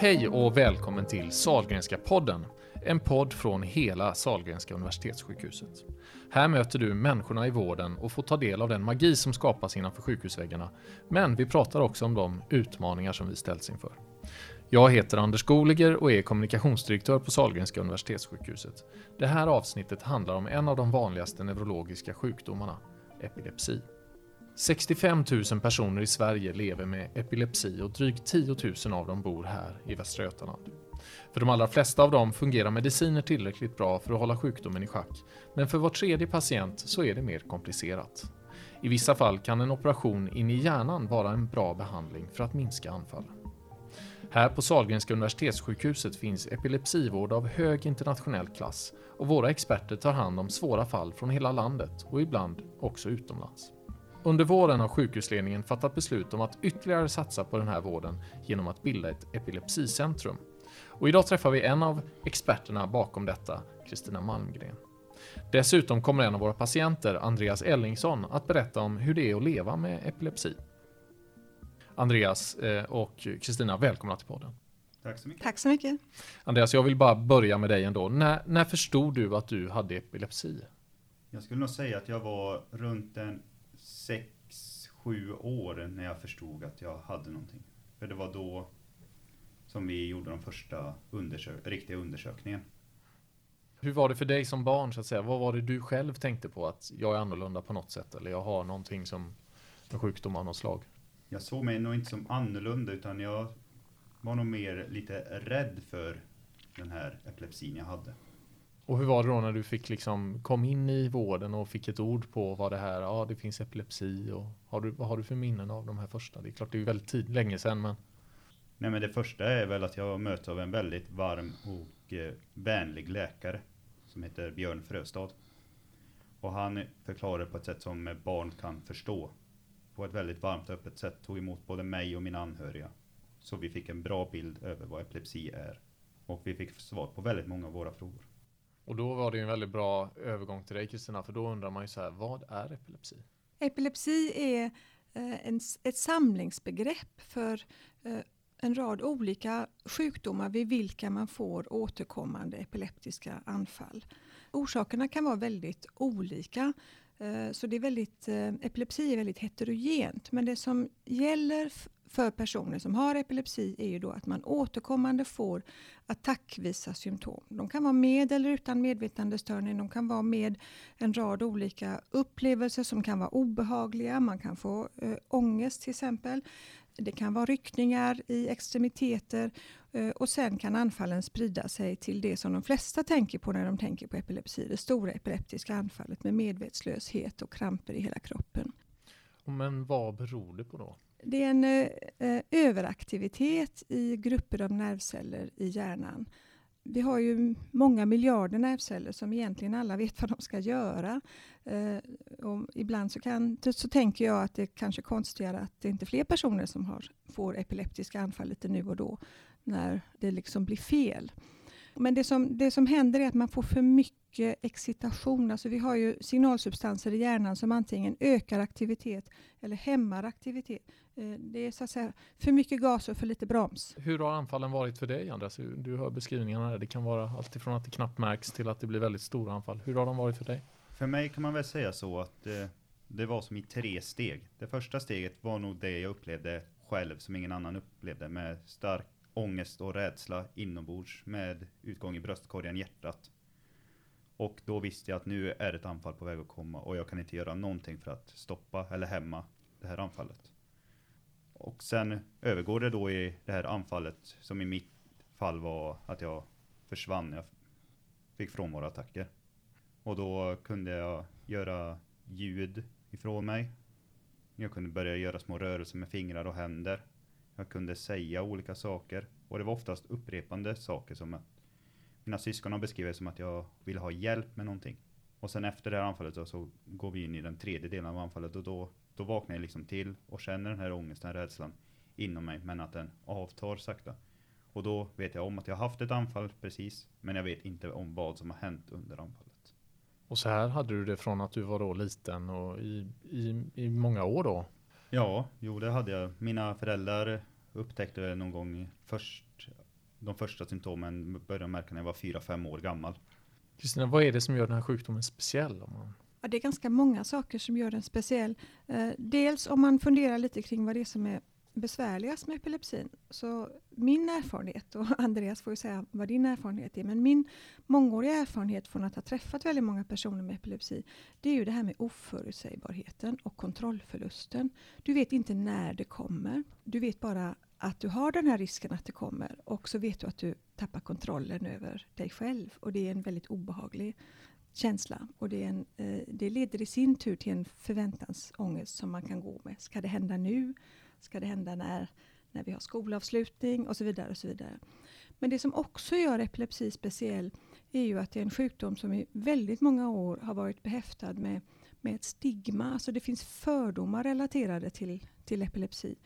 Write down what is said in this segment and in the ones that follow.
Hej och välkommen till Salgrenska podden, en podd från hela Salgrenska universitetssjukhuset. Här möter du människorna i vården och får ta del av den magi som skapas innanför sjukhusväggarna. Men vi pratar också om de utmaningar som vi ställs inför. Jag heter Anders Goliger och är kommunikationsdirektör på Salgrenska universitetssjukhuset. Det här avsnittet handlar om en av de vanligaste neurologiska sjukdomarna, epilepsi. 65 000 personer i Sverige lever med epilepsi och drygt 10 000 av dem bor här i Västra Götaland. För de allra flesta av dem fungerar mediciner tillräckligt bra för att hålla sjukdomen i schack, men för var tredje patient så är det mer komplicerat. I vissa fall kan en operation in i hjärnan vara en bra behandling för att minska anfallen. Här på Sahlgrenska universitetssjukhuset finns epilepsivård av hög internationell klass och våra experter tar hand om svåra fall från hela landet och ibland också utomlands. Under våren har sjukhusledningen fattat beslut om att ytterligare satsa på den här vården genom att bilda ett epilepsicentrum. Och idag träffar vi en av experterna bakom detta, Kristina Malmgren. Dessutom kommer en av våra patienter, Andreas Ellingsson, att berätta om hur det är att leva med epilepsi. Andreas eh, och Kristina, välkomna till podden. Tack så mycket. Tack så mycket. Andreas, jag vill bara börja med dig ändå. När, när förstod du att du hade epilepsi? Jag skulle nog säga att jag var runt en 6-7 år när jag förstod att jag hade någonting. För det var då som vi gjorde den första undersök riktiga undersökningen. Hur var det för dig som barn så att säga? Vad var det du själv tänkte på att jag är annorlunda på något sätt eller jag har någonting som en sjukdom av något slag? Jag såg mig nog inte som annorlunda utan jag var nog mer lite rädd för den här epilepsin jag hade. Och hur var det då när du fick liksom kom in i vården och fick ett ord på vad det här, ja det finns epilepsi och har du, vad har du för minnen av de här första? Det är klart det är väldigt tid, länge sedan men. Nej men det första är väl att jag möts av en väldigt varm och eh, vänlig läkare som heter Björn Fröstad. Och han förklarar på ett sätt som barn kan förstå. På ett väldigt varmt och öppet sätt tog emot både mig och mina anhöriga. Så vi fick en bra bild över vad epilepsi är. Och vi fick svar på väldigt många av våra frågor. Och då var det ju en väldigt bra övergång till dig Kristina, för då undrar man ju så här, vad är epilepsi? Epilepsi är eh, en, ett samlingsbegrepp för eh, en rad olika sjukdomar vid vilka man får återkommande epileptiska anfall. Orsakerna kan vara väldigt olika. Eh, så det är väldigt, epilepsi är väldigt heterogent. Men det som gäller för personer som har epilepsi är ju då att man återkommande får attackvisa symptom. De kan vara med eller utan medvetandestörning, de kan vara med en rad olika upplevelser som kan vara obehagliga, man kan få äh, ångest till exempel. Det kan vara ryckningar i extremiteter eh, och sen kan anfallen sprida sig till det som de flesta tänker på när de tänker på epilepsi, det stora epileptiska anfallet med medvetslöshet och kramper i hela kroppen. Men vad beror det på då? Det är en eh, överaktivitet i grupper av nervceller i hjärnan. Vi har ju många miljarder nervceller som egentligen alla vet vad de ska göra. Eh, och ibland så, kan, så tänker jag att det är kanske konstigare att det inte är fler personer som har, får epileptiska anfall lite nu och då när det liksom blir fel. Men det som, det som händer är att man får för mycket excitation. Alltså vi har ju signalsubstanser i hjärnan som antingen ökar aktivitet eller hämmar aktivitet. Eh, det är så att säga för mycket gas och för lite broms. Hur har anfallen varit för dig Andreas? Du hör beskrivningarna där. Det kan vara alltifrån att det knappt märks till att det blir väldigt stora anfall. Hur har de varit för dig? För mig kan man väl säga så att det, eh, det var som i tre steg. Det första steget var nog det jag upplevde själv som ingen annan upplevde med stark ångest och rädsla inombords med utgång i bröstkorgen, hjärtat. Och då visste jag att nu är ett anfall på väg att komma och jag kan inte göra någonting för att stoppa eller hämma det här anfallet. Och sen övergår det då i det här anfallet som i mitt fall var att jag försvann. Jag fick frånvaroattacker. Och då kunde jag göra ljud ifrån mig. Jag kunde börja göra små rörelser med fingrar och händer. Jag kunde säga olika saker. Och det var oftast upprepande saker som att mina syskon har beskrivit som att jag ville ha hjälp med någonting. Och sen efter det här anfallet så, så går vi in i den tredje delen av anfallet och då, då vaknar jag liksom till och känner den här ångesten, rädslan inom mig men att den avtar sakta. Och då vet jag om att jag har haft ett anfall precis men jag vet inte om vad som har hänt under anfallet. Och så här hade du det från att du var då liten och i, i, i många år då? Ja, jo det hade jag. Mina föräldrar upptäckte någon gång först de första symptomen började jag märka när jag var 4-5 år gammal. Kristina, vad är det som gör den här sjukdomen speciell? Om man... Ja, det är ganska många saker som gör den speciell. Eh, dels om man funderar lite kring vad det är som är besvärligast med epilepsin. Så min erfarenhet, och Andreas får ju säga vad din erfarenhet är, men min mångåriga erfarenhet från att ha träffat väldigt många personer med epilepsi, det är ju det här med oförutsägbarheten och kontrollförlusten. Du vet inte när det kommer. Du vet bara att du har den här risken att det kommer och så vet du att du tappar kontrollen över dig själv och det är en väldigt obehaglig känsla och det, en, eh, det leder i sin tur till en förväntansångest som man kan gå med. Ska det hända nu? Ska det hända när, när vi har skolavslutning? Och så vidare. och så vidare. Men det som också gör epilepsi speciell är ju att det är en sjukdom som i väldigt många år har varit behäftad med, med ett stigma. Alltså det finns fördomar relaterade till, till epilepsi.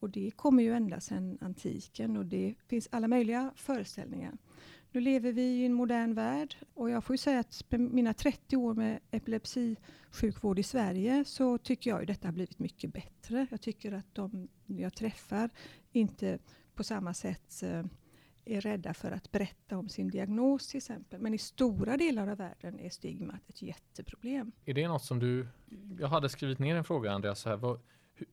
Och det kommer ju ända sedan antiken och det finns alla möjliga föreställningar. Nu lever vi i en modern värld och jag får ju säga att med mina 30 år med epilepsisjukvård i Sverige så tycker jag ju detta har blivit mycket bättre. Jag tycker att de jag träffar inte på samma sätt eh, är rädda för att berätta om sin diagnos till exempel. Men i stora delar av världen är stigmat ett jätteproblem. Är det något som du, jag hade skrivit ner en fråga Andreas, så här, vad,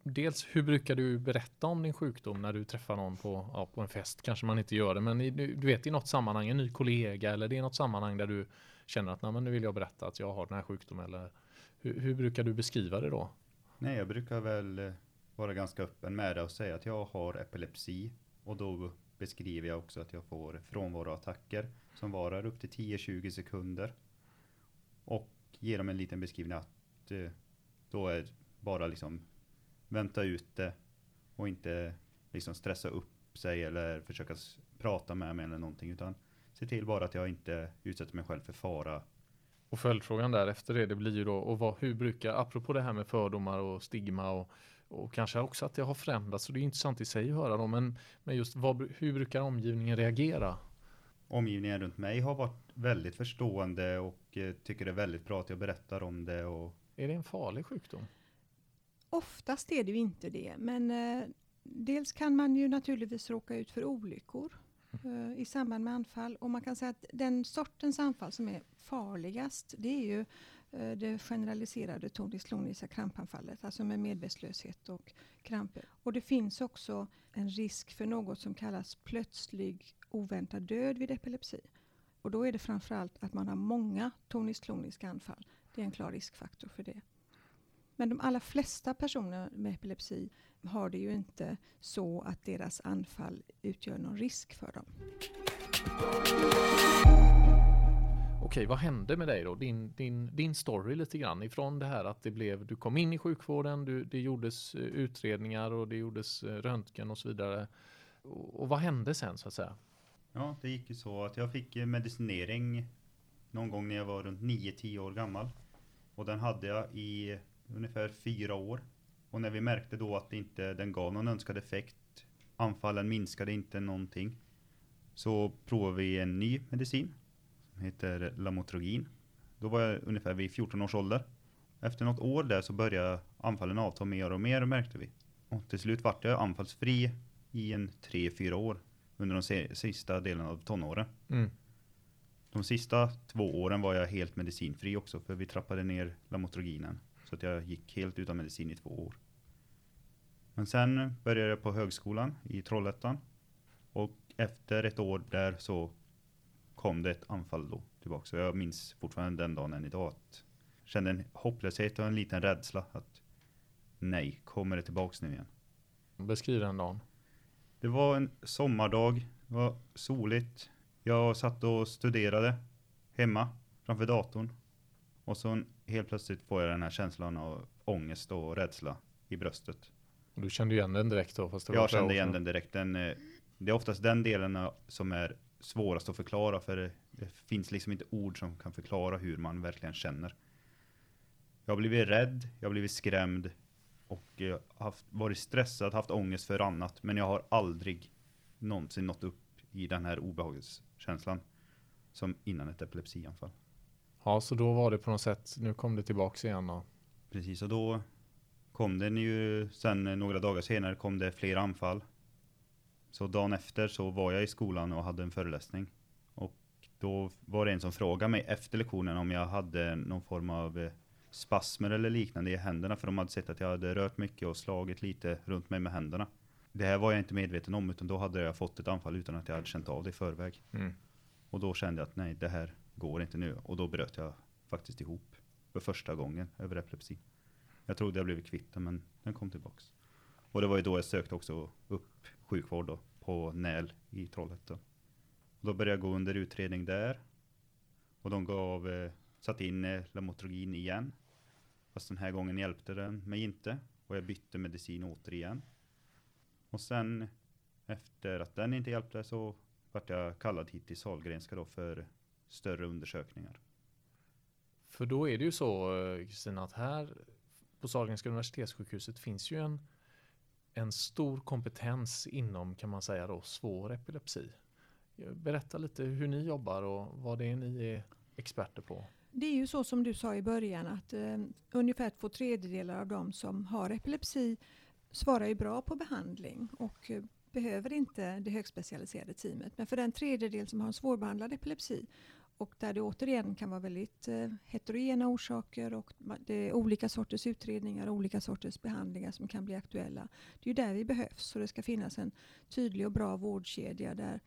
dels hur brukar du berätta om din sjukdom när du träffar någon på, ja, på en fest? Kanske man inte gör det, men i, du vet i något sammanhang, en ny kollega eller det är något sammanhang där du känner att Nej, men nu vill jag berätta att jag har den här sjukdomen. Eller, hur, hur brukar du beskriva det då? Nej, jag brukar väl eh, vara ganska öppen med det och säga att jag har epilepsi och då beskriver jag också att jag får frånvaroattacker som varar upp till 10-20 sekunder. Och ger dem en liten beskrivning att eh, då är bara liksom vänta ut det och inte liksom stressa upp sig eller försöka prata med mig eller någonting utan se till bara att jag inte utsätter mig själv för fara. Och följdfrågan där efter det, det blir ju då, och vad, hur brukar, apropå det här med fördomar och stigma och, och kanske också att det har förändrats, så det är intressant i sig att höra då, men, men just vad, hur brukar omgivningen reagera? Omgivningen runt mig har varit väldigt förstående och eh, tycker det är väldigt bra att jag berättar om det. Och... Är det en farlig sjukdom? Oftast är det ju inte det, men eh, dels kan man ju naturligtvis råka ut för olyckor eh, i samband med anfall. Och man kan säga att den sortens anfall som är farligast, det är ju eh, det generaliserade tonisk-kloniska krampanfallet, alltså med medvetslöshet och kramper. Och det finns också en risk för något som kallas plötslig oväntad död vid epilepsi. Och då är det framförallt att man har många tonisk-kloniska anfall. Det är en klar riskfaktor för det. Men de allra flesta personer med epilepsi har det ju inte så att deras anfall utgör någon risk för dem. Okej, vad hände med dig då? Din, din, din story lite grann ifrån det här att det blev, du kom in i sjukvården, du, det gjordes eh, utredningar och det gjordes eh, röntgen och så vidare. Och, och vad hände sen så att säga? Ja, det gick ju så att jag fick medicinering någon gång när jag var runt 9-10 år gammal. Och den hade jag i ungefär fyra år. Och när vi märkte då att inte den gav någon önskad effekt, anfallen minskade inte någonting, så provade vi en ny medicin som heter Lamotrogin. Då var jag ungefär vid 14 års ålder. Efter något år där så började anfallen avta mer och mer märkte vi. Och till slut vart jag anfallsfri i en 3-4 år under de sista delen av tonåren. Mm. De sista två åren var jag helt medicinfri också för vi trappade ner Lamotroginen. Så att jag gick helt utan medicin i två år. Men sen började jag på högskolan i Trollhättan. Och efter ett år där så kom det ett anfall då tillbaka. Så jag minns fortfarande den dagen än idag att jag kände en hopplöshet och en liten rädsla att nej, kommer det tillbaks nu igen? Beskriv den dagen. Det var en sommardag, det var soligt. Jag satt och studerade hemma framför datorn. Och så helt plötsligt får jag den här känslan av ångest och rädsla i bröstet. Du kände igen den direkt då? Fast jag kände igen den direkt. Den, eh, det är oftast den delen som är svårast att förklara för det finns liksom inte ord som kan förklara hur man verkligen känner. Jag har blivit rädd, jag har blivit skrämd och haft, varit stressad, haft ångest för annat. Men jag har aldrig någonsin nått upp i den här obehagskänslan som innan ett epilepsianfall. Ja, så då var det på något sätt, nu kom det tillbaks igen då. Precis, och då kom det ju sen några dagar senare kom det fler anfall. Så dagen efter så var jag i skolan och hade en föreläsning. Och då var det en som frågade mig efter lektionen om jag hade någon form av eh, spasmer eller liknande i händerna. För de hade sett att jag hade rört mycket och slagit lite runt mig med händerna. Det här var jag inte medveten om utan då hade jag fått ett anfall utan att jag hade känt av det i förväg. Mm. Och då kände jag att nej, det här går inte nu. Och då bröt jag faktiskt ihop för första gången över epilepsi. Jag trodde jag blivit kvitt men den kom tillbaks. Och det var ju då jag sökte också upp sjukvård då, på NÄL i Trollhättan. Då började jag gå under utredning där. Och de gav, eh, satt in eh, Lamotrigin igen. Fast den här gången hjälpte den mig inte. Och jag bytte medicin återigen. Och sen efter att den inte hjälpte så vart jag kallad hit till Sahlgrenska då för större undersökningar. För då är det ju så eh, Kristina att här på Sahlgrenska universitetssjukhuset finns ju en, en stor kompetens inom kan man säga då svår epilepsi. Berätta lite hur ni jobbar och vad det är ni är experter på. Det är ju så som du sa i början att eh, ungefär två tredjedelar av de som har epilepsi svarar ju bra på behandling och eh, behöver inte det högspecialiserade teamet. Men för den tredjedel som har en svårbehandlad epilepsi och där det återigen kan vara väldigt eh, heterogena orsaker och det är olika sorters utredningar och olika sorters behandlingar som kan bli aktuella. Det är ju där vi behövs så det ska finnas en tydlig och bra vårdkedja där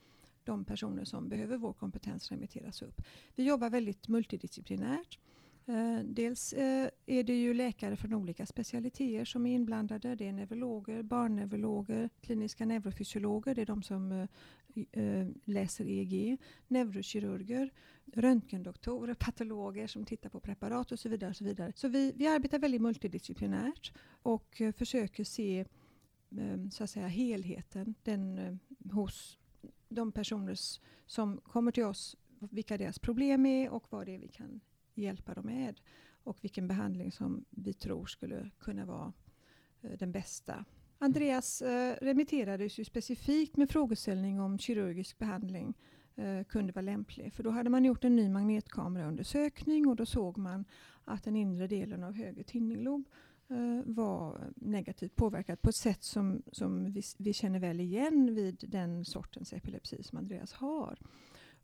de personer som behöver vår kompetens remitteras upp. Vi jobbar väldigt multidisciplinärt. Eh, dels eh, är det ju läkare från olika specialiteter som är inblandade. Det är neurologer, barnneurologer, kliniska neurofysiologer, det är de som eh, läser EEG, neurokirurger, röntgendoktorer, patologer som tittar på preparat och så vidare. Och så vidare. så vi, vi arbetar väldigt multidisciplinärt och försöker se så att säga, helheten den, hos de personer som kommer till oss, vilka deras problem är och vad det är vi kan hjälpa dem med och vilken behandling som vi tror skulle kunna vara eh, den bästa. Andreas eh, remitterades ju specifikt med frågeställning om kirurgisk behandling eh, kunde vara lämplig. För då hade man gjort en ny magnetkameraundersökning och då såg man att den inre delen av höger tinninglob var negativt påverkad på ett sätt som, som vi, vi, känner väl igen vid den sortens epilepsi som Andreas har.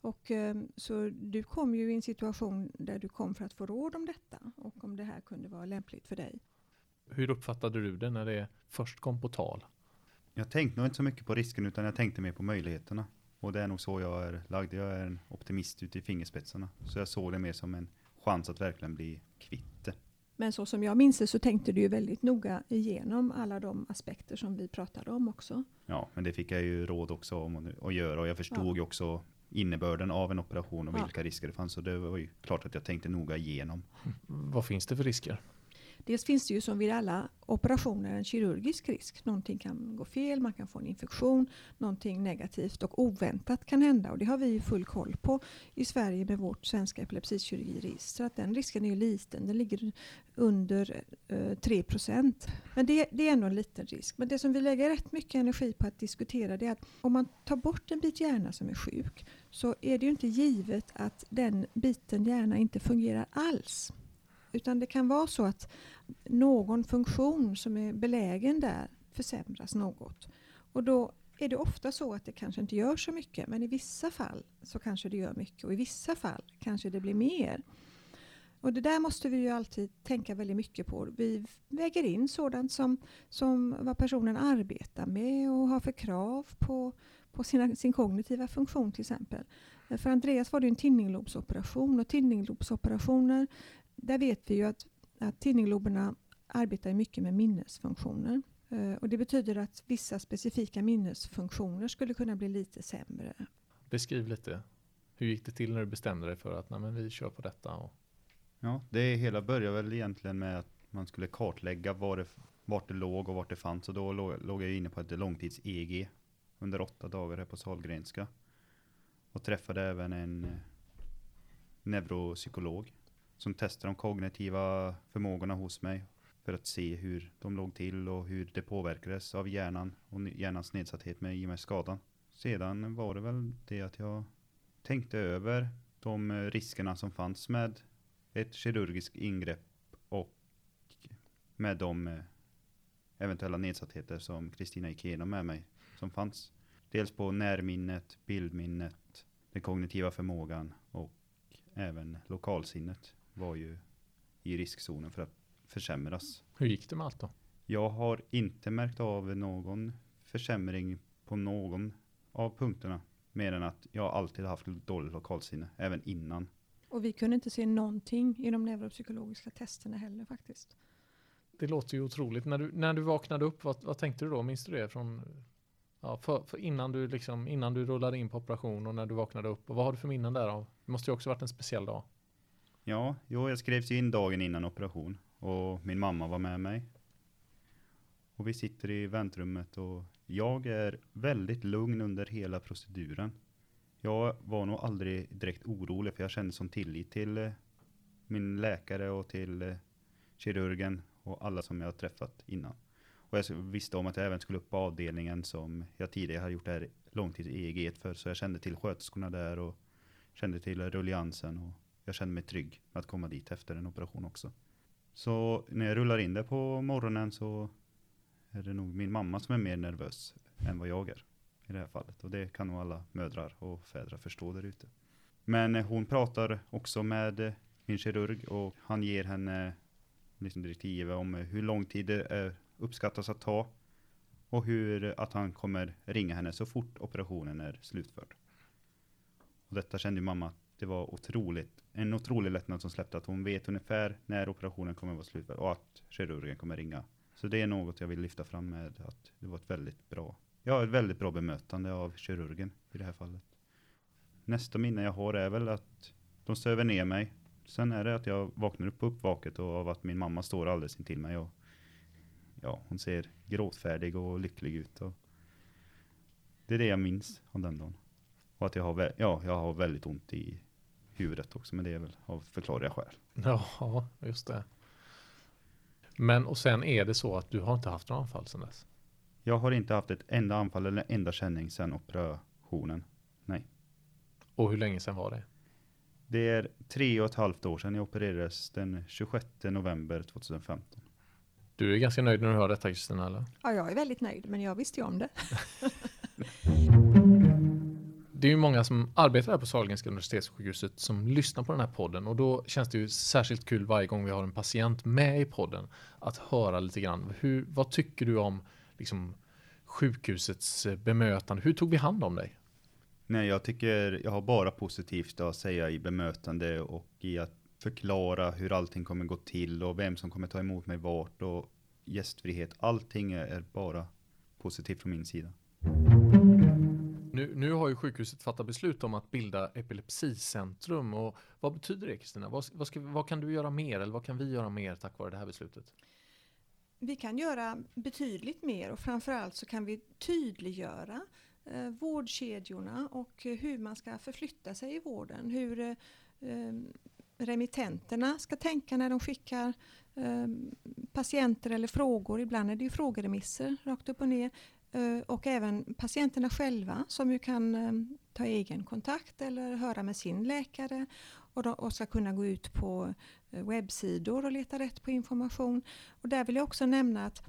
Och, eh, så du kom ju i en situation där du kom för att få råd om detta och om det här kunde vara lämpligt för dig. Hur uppfattade du det när det först kom på tal? Jag tänkte nog inte så mycket på risken utan jag tänkte mer på möjligheterna. Och det är nog så jag är lagd. Jag är en optimist ute i fingerspetsarna. Så jag såg det mer som en chans att verkligen bli kvitt det. Men så som jag minns det så tänkte du ju väldigt noga igenom alla de aspekter som vi pratade om också. Ja, men det fick jag ju råd också om att göra och jag förstod ju ja. också innebörden av en operation och ja. vilka risker det fanns. Så det var ju klart att jag tänkte noga igenom. Vad finns det för risker? Dels finns det ju som vid alla operationer en kirurgisk risk. Någonting kan gå fel, man kan få en infektion, någonting negativt och oväntat kan hända. Och det har vi full koll på i Sverige med vårt svenska epilepsikirurgiregister. Att den risken är liten, den ligger under eh, 3% Men det, det, är ändå en liten risk. Men det som vi lägger rätt mycket energi på att diskutera det är att om man tar bort en bit hjärna som är sjuk så är det ju inte givet att den biten hjärna inte fungerar alls. Utan det kan vara så att någon funktion som är belägen där försämras något. Och då är det ofta så att det kanske inte gör så mycket men i vissa fall så kanske det gör mycket och i vissa fall kanske det blir mer. Och det där måste vi ju alltid tänka väldigt mycket på. Vi väger in sådant som, som vad personen arbetar med och har för krav på, på sina, sin kognitiva funktion till exempel. För Andreas var det en tinninglobsoperation och tinninglobsoperationer där vet vi ju att, att tinningloberna arbetar mycket med minnesfunktioner. Uh, och det betyder att vissa specifika minnesfunktioner skulle kunna bli lite sämre. Beskriv lite. Hur gick det till när du bestämde dig för att nej, men vi kör på detta? Och... Ja, det hela började väl egentligen med att man skulle kartlägga var det, vart det låg och vart det fanns. Och då låg, jag inne på ett långtids-EG under åtta dagar här på Salgrenska. Och träffade även en eh, neuropsykolog som testar de kognitiva förmågorna hos mig för att se hur de låg till och hur det påverkades av hjärnan och hjärnans nedsatthet med i och med skadan. Sedan var det väl det att jag tänkte över de riskerna som fanns med ett kirurgiskt ingrepp och med de eh, eventuella nedsattheter som Kristina gick igenom med mig som fanns. dels på närminnet, bildminnet, den kognitiva förmågan och även lokalsinnet var ju i riskzonen för att försämras. Hur gick det med allt då? Jag har inte märkt av någon försämring på någon av punkterna. Mer än att jag alltid haft dåligt lokalsinne, även innan. Och vi kunde inte se någonting i de neuropsykologiska testerna heller faktiskt. Det låter ju otroligt. När du, när du vaknade upp, vad, vad tänkte du då? Minns du det från ja, för, för innan, du liksom, innan du rullade in på operation och när du vaknade upp? Och vad har du för minnen därav? Det måste ju också varit en speciell dag. Ja, jo, jag skrevs in dagen innan operation och min mamma var med mig. Och vi sitter i väntrummet och jag är väldigt lugn under hela proceduren. Jag var nog aldrig direkt orolig för jag kände som tillit till eh, min läkare och till eh, kirurgen och alla som jag träffat innan. Och jag visste om att jag även skulle upp på avdelningen som jag tidigare hade gjort det här långtids-EEG för. Så jag kände till sköterskorna där och kände till rulliansen och jag känner mig trygg med att komma dit efter en operation också. Så när jag rullar in där på morgonen så är det nog min mamma som är mer nervös än vad jag är i det här fallet. Och det kan nog alla mödrar och fäder förstå där ute. Men eh, hon pratar också med eh, min kirurg och han ger henne eh, liksom direktiv om hur lång tid det är uppskattas att ta och hur att han kommer ringa henne så fort operationen är slutförd. Och detta kände mamma att det var otroligt, en otrolig lättnad som släppte att hon vet ungefär när operationen kommer att vara slut. och att kirurgen kommer ringa. Så det är något jag vill lyfta fram med att det var ett väldigt bra, ja ett väldigt bra bemötande av kirurgen i det här fallet. Nästa minne jag har är väl att de söver ner mig. Sen är det att jag vaknar upp på uppvaket och av att min mamma står alldeles intill mig och ja, hon ser gråtfärdig och lycklig ut. Och det är det jag minns av den dagen. Och att jag har, ja, jag har väldigt ont i huvudet också, men det är väl av förklarliga skäl. Ja, just det. Men och sen är det så att du har inte haft några anfall sedan dess? Jag har inte haft ett enda anfall eller enda känning sedan operationen. Nej. Och hur länge sedan var det? Det är tre och ett halvt år sedan jag opererades den 26 november 2015. Du är ganska nöjd när du hör detta Kristina eller? Ja, jag är väldigt nöjd, men jag visste ju om det. det är ju många som arbetar här på Sahlgrenska universitetssjukhuset som lyssnar på den här podden och då känns det ju särskilt kul varje gång vi har en patient med i podden att höra lite grann. Hur, vad tycker du om liksom, sjukhusets eh, bemötande? Hur tog vi hand om dig? Nej, jag tycker jag har bara positivt att säga i bemötande och i att förklara hur allting kommer gå till och vem som kommer ta emot mig vart och gästfrihet. Allting är bara positivt från min sida. Nu, nu har ju sjukhuset fattat beslut om att bilda epilepsicentrum och vad betyder det Kristina? Vad, vad, vad kan du göra mer eller vad kan vi göra mer tack vare det här beslutet? Vi kan göra betydligt mer och framförallt så kan vi tydliggöra eh, vårdkedjorna och hur man ska förflytta sig i vården. Hur eh, remittenterna ska tänka när de skickar eh, patienter eller frågor. Ibland är det ju frågeremisser rakt upp och ner. Eh, och även patienterna själva som ju kan eh, ta egen kontakt eller höra med sin läkare och, och ska kunna gå ut på eh, webbsidor och leta rätt på information. Och där vill jag också nämna att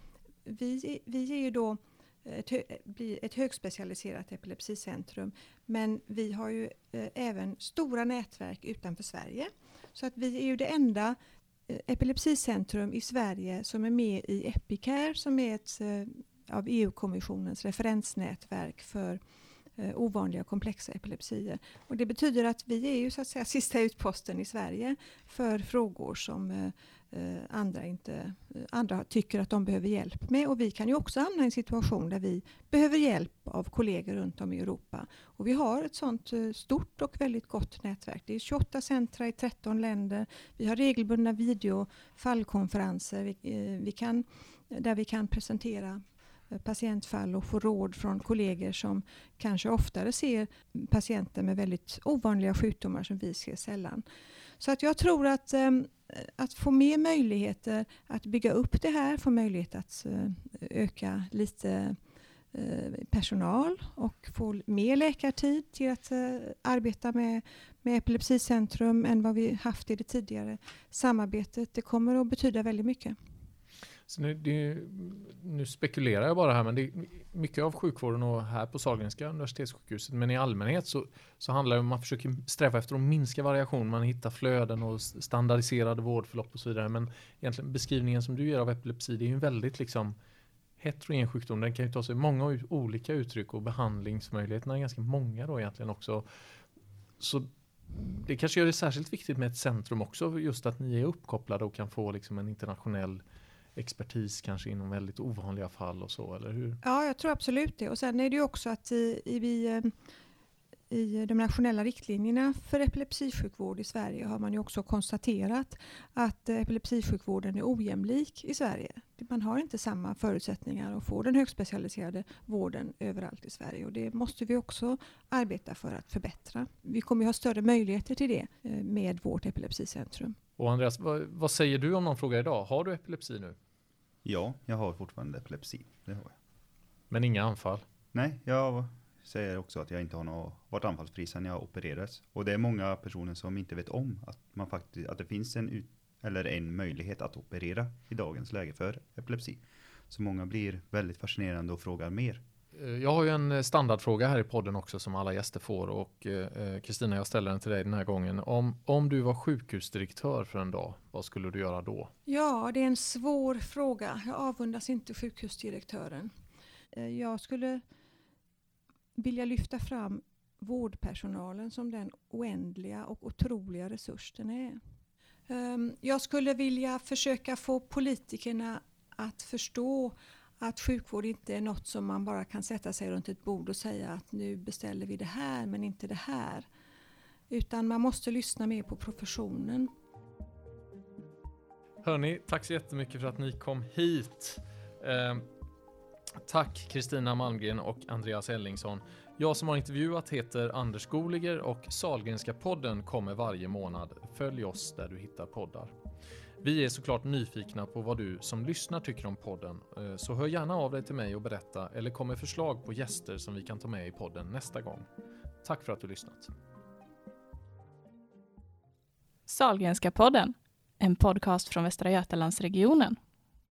vi, vi är ju då ett, ett högspecialiserat epilepsicentrum men vi har ju även stora nätverk utanför Sverige. Så att vi är ju det enda epilepsicentrum i Sverige som är med i Epicare som är ett av EU-kommissionens referensnätverk för eh, ovanliga komplexa epilepsier. Och det betyder att vi är ju så att säga sista utposten i Sverige för frågor som Eh, eh andra, inte, eh, andra tycker att de behöver hjälp med. Och vi kan ju också hamna i en situation där vi behöver hjälp av kollegor runt om i Europa. Och vi har ett sånt eh, stort och väldigt gott nätverk. Det är 28 centra i 13 länder. Vi har regelbundna videofallkonferenser vi, vi kan, där vi kan presentera patientfall och få råd från kollegor som kanske oftare ser patienter med väldigt ovanliga sjukdomar som vi ser sällan. Så att jag tror att, eh, att få mer möjligheter att bygga upp det här, få möjlighet att eh, öka lite eh, personal och få mer läkartid till att arbeta med, med epilepsicentrum än vad vi haft i det tidigare samarbetet. Det kommer att betyda väldigt mycket. Så nu, det, nu spekulerar jag bara här, men det mycket av sjukvården och här på Sahlgrenska universitetssjukhuset, men i allmänhet så, så handlar det om att man försöker sträva efter att minska variation, man hittar flöden och standardiserade vårdförlopp och så vidare. Men egentligen beskrivningen som du ger av epilepsi, det är ju en väldigt liksom heterogen sjukdom. Den kan ju ta sig många olika uttryck och behandlingsmöjligheterna är ganska många då egentligen också. Så det kanske gör det särskilt viktigt med ett centrum också, just att ni är uppkopplade och kan få liksom en internationell expertis kanske inom väldigt ovanliga fall och så, eller hur? Ja, jag tror absolut det. Och sen är det ju också att i, i, eh, i de nationella riktlinjerna för epilepsisjukvård i Sverige har man ju också konstaterat att epilepsisjukvården är ojämlik i Sverige. Man har inte samma förutsättningar att få den högspecialiserade vården överallt i Sverige och det måste vi också arbeta för att förbättra. Vi kommer ju ha större möjligheter till det eh, med vårt epilepsicentrum. Och Andreas, vad, vad, säger du om någon fråga idag? Har du epilepsi nu? Ja, jag har fortfarande epilepsi. Det har jag. Men inga anfall? Nej, jag säger också att jag inte har något, varit anfallsfri sedan jag opererades. Och det är många personer som inte vet om att, man faktiskt, att det finns en, ut, eller en möjlighet att operera i dagens läge för epilepsi. Så många blir väldigt fascinerande och frågar mer. Eh, jag har ju en eh, standardfråga här i podden också som alla gäster får och eh, eh, Kristina, jag ställer den till dig den här gången. Om, om du var sjukhusdirektör för en dag, vad skulle du göra då? Ja, det är en svår fråga. Jag avundas inte sjukhusdirektören. Jag skulle vilja lyfta fram vårdpersonalen som den oändliga och otroliga resurs den är. Ehm, jag skulle vilja försöka få politikerna att förstå att sjukvård inte är något som man bara kan sätta sig runt ett bord och säga att nu beställer vi det här men inte det här. Utan man måste lyssna mer på professionen. Hörni, tack så jättemycket för att ni kom hit. Eh, tack Kristina Malmgren och Andreas Ellingsson. Jag som har intervjuat heter Anders Goliger och Salgrenska podden kommer varje månad. Följ oss där du hittar poddar. Vi är såklart nyfikna på vad du som lyssnar tycker om podden, eh, så hör gärna av dig till mig och berätta eller kom med förslag på gäster som vi kan ta med i podden nästa gång. Tack för att du lyssnat. Salgrenska podden, en podcast från Västra Götalandsregionen.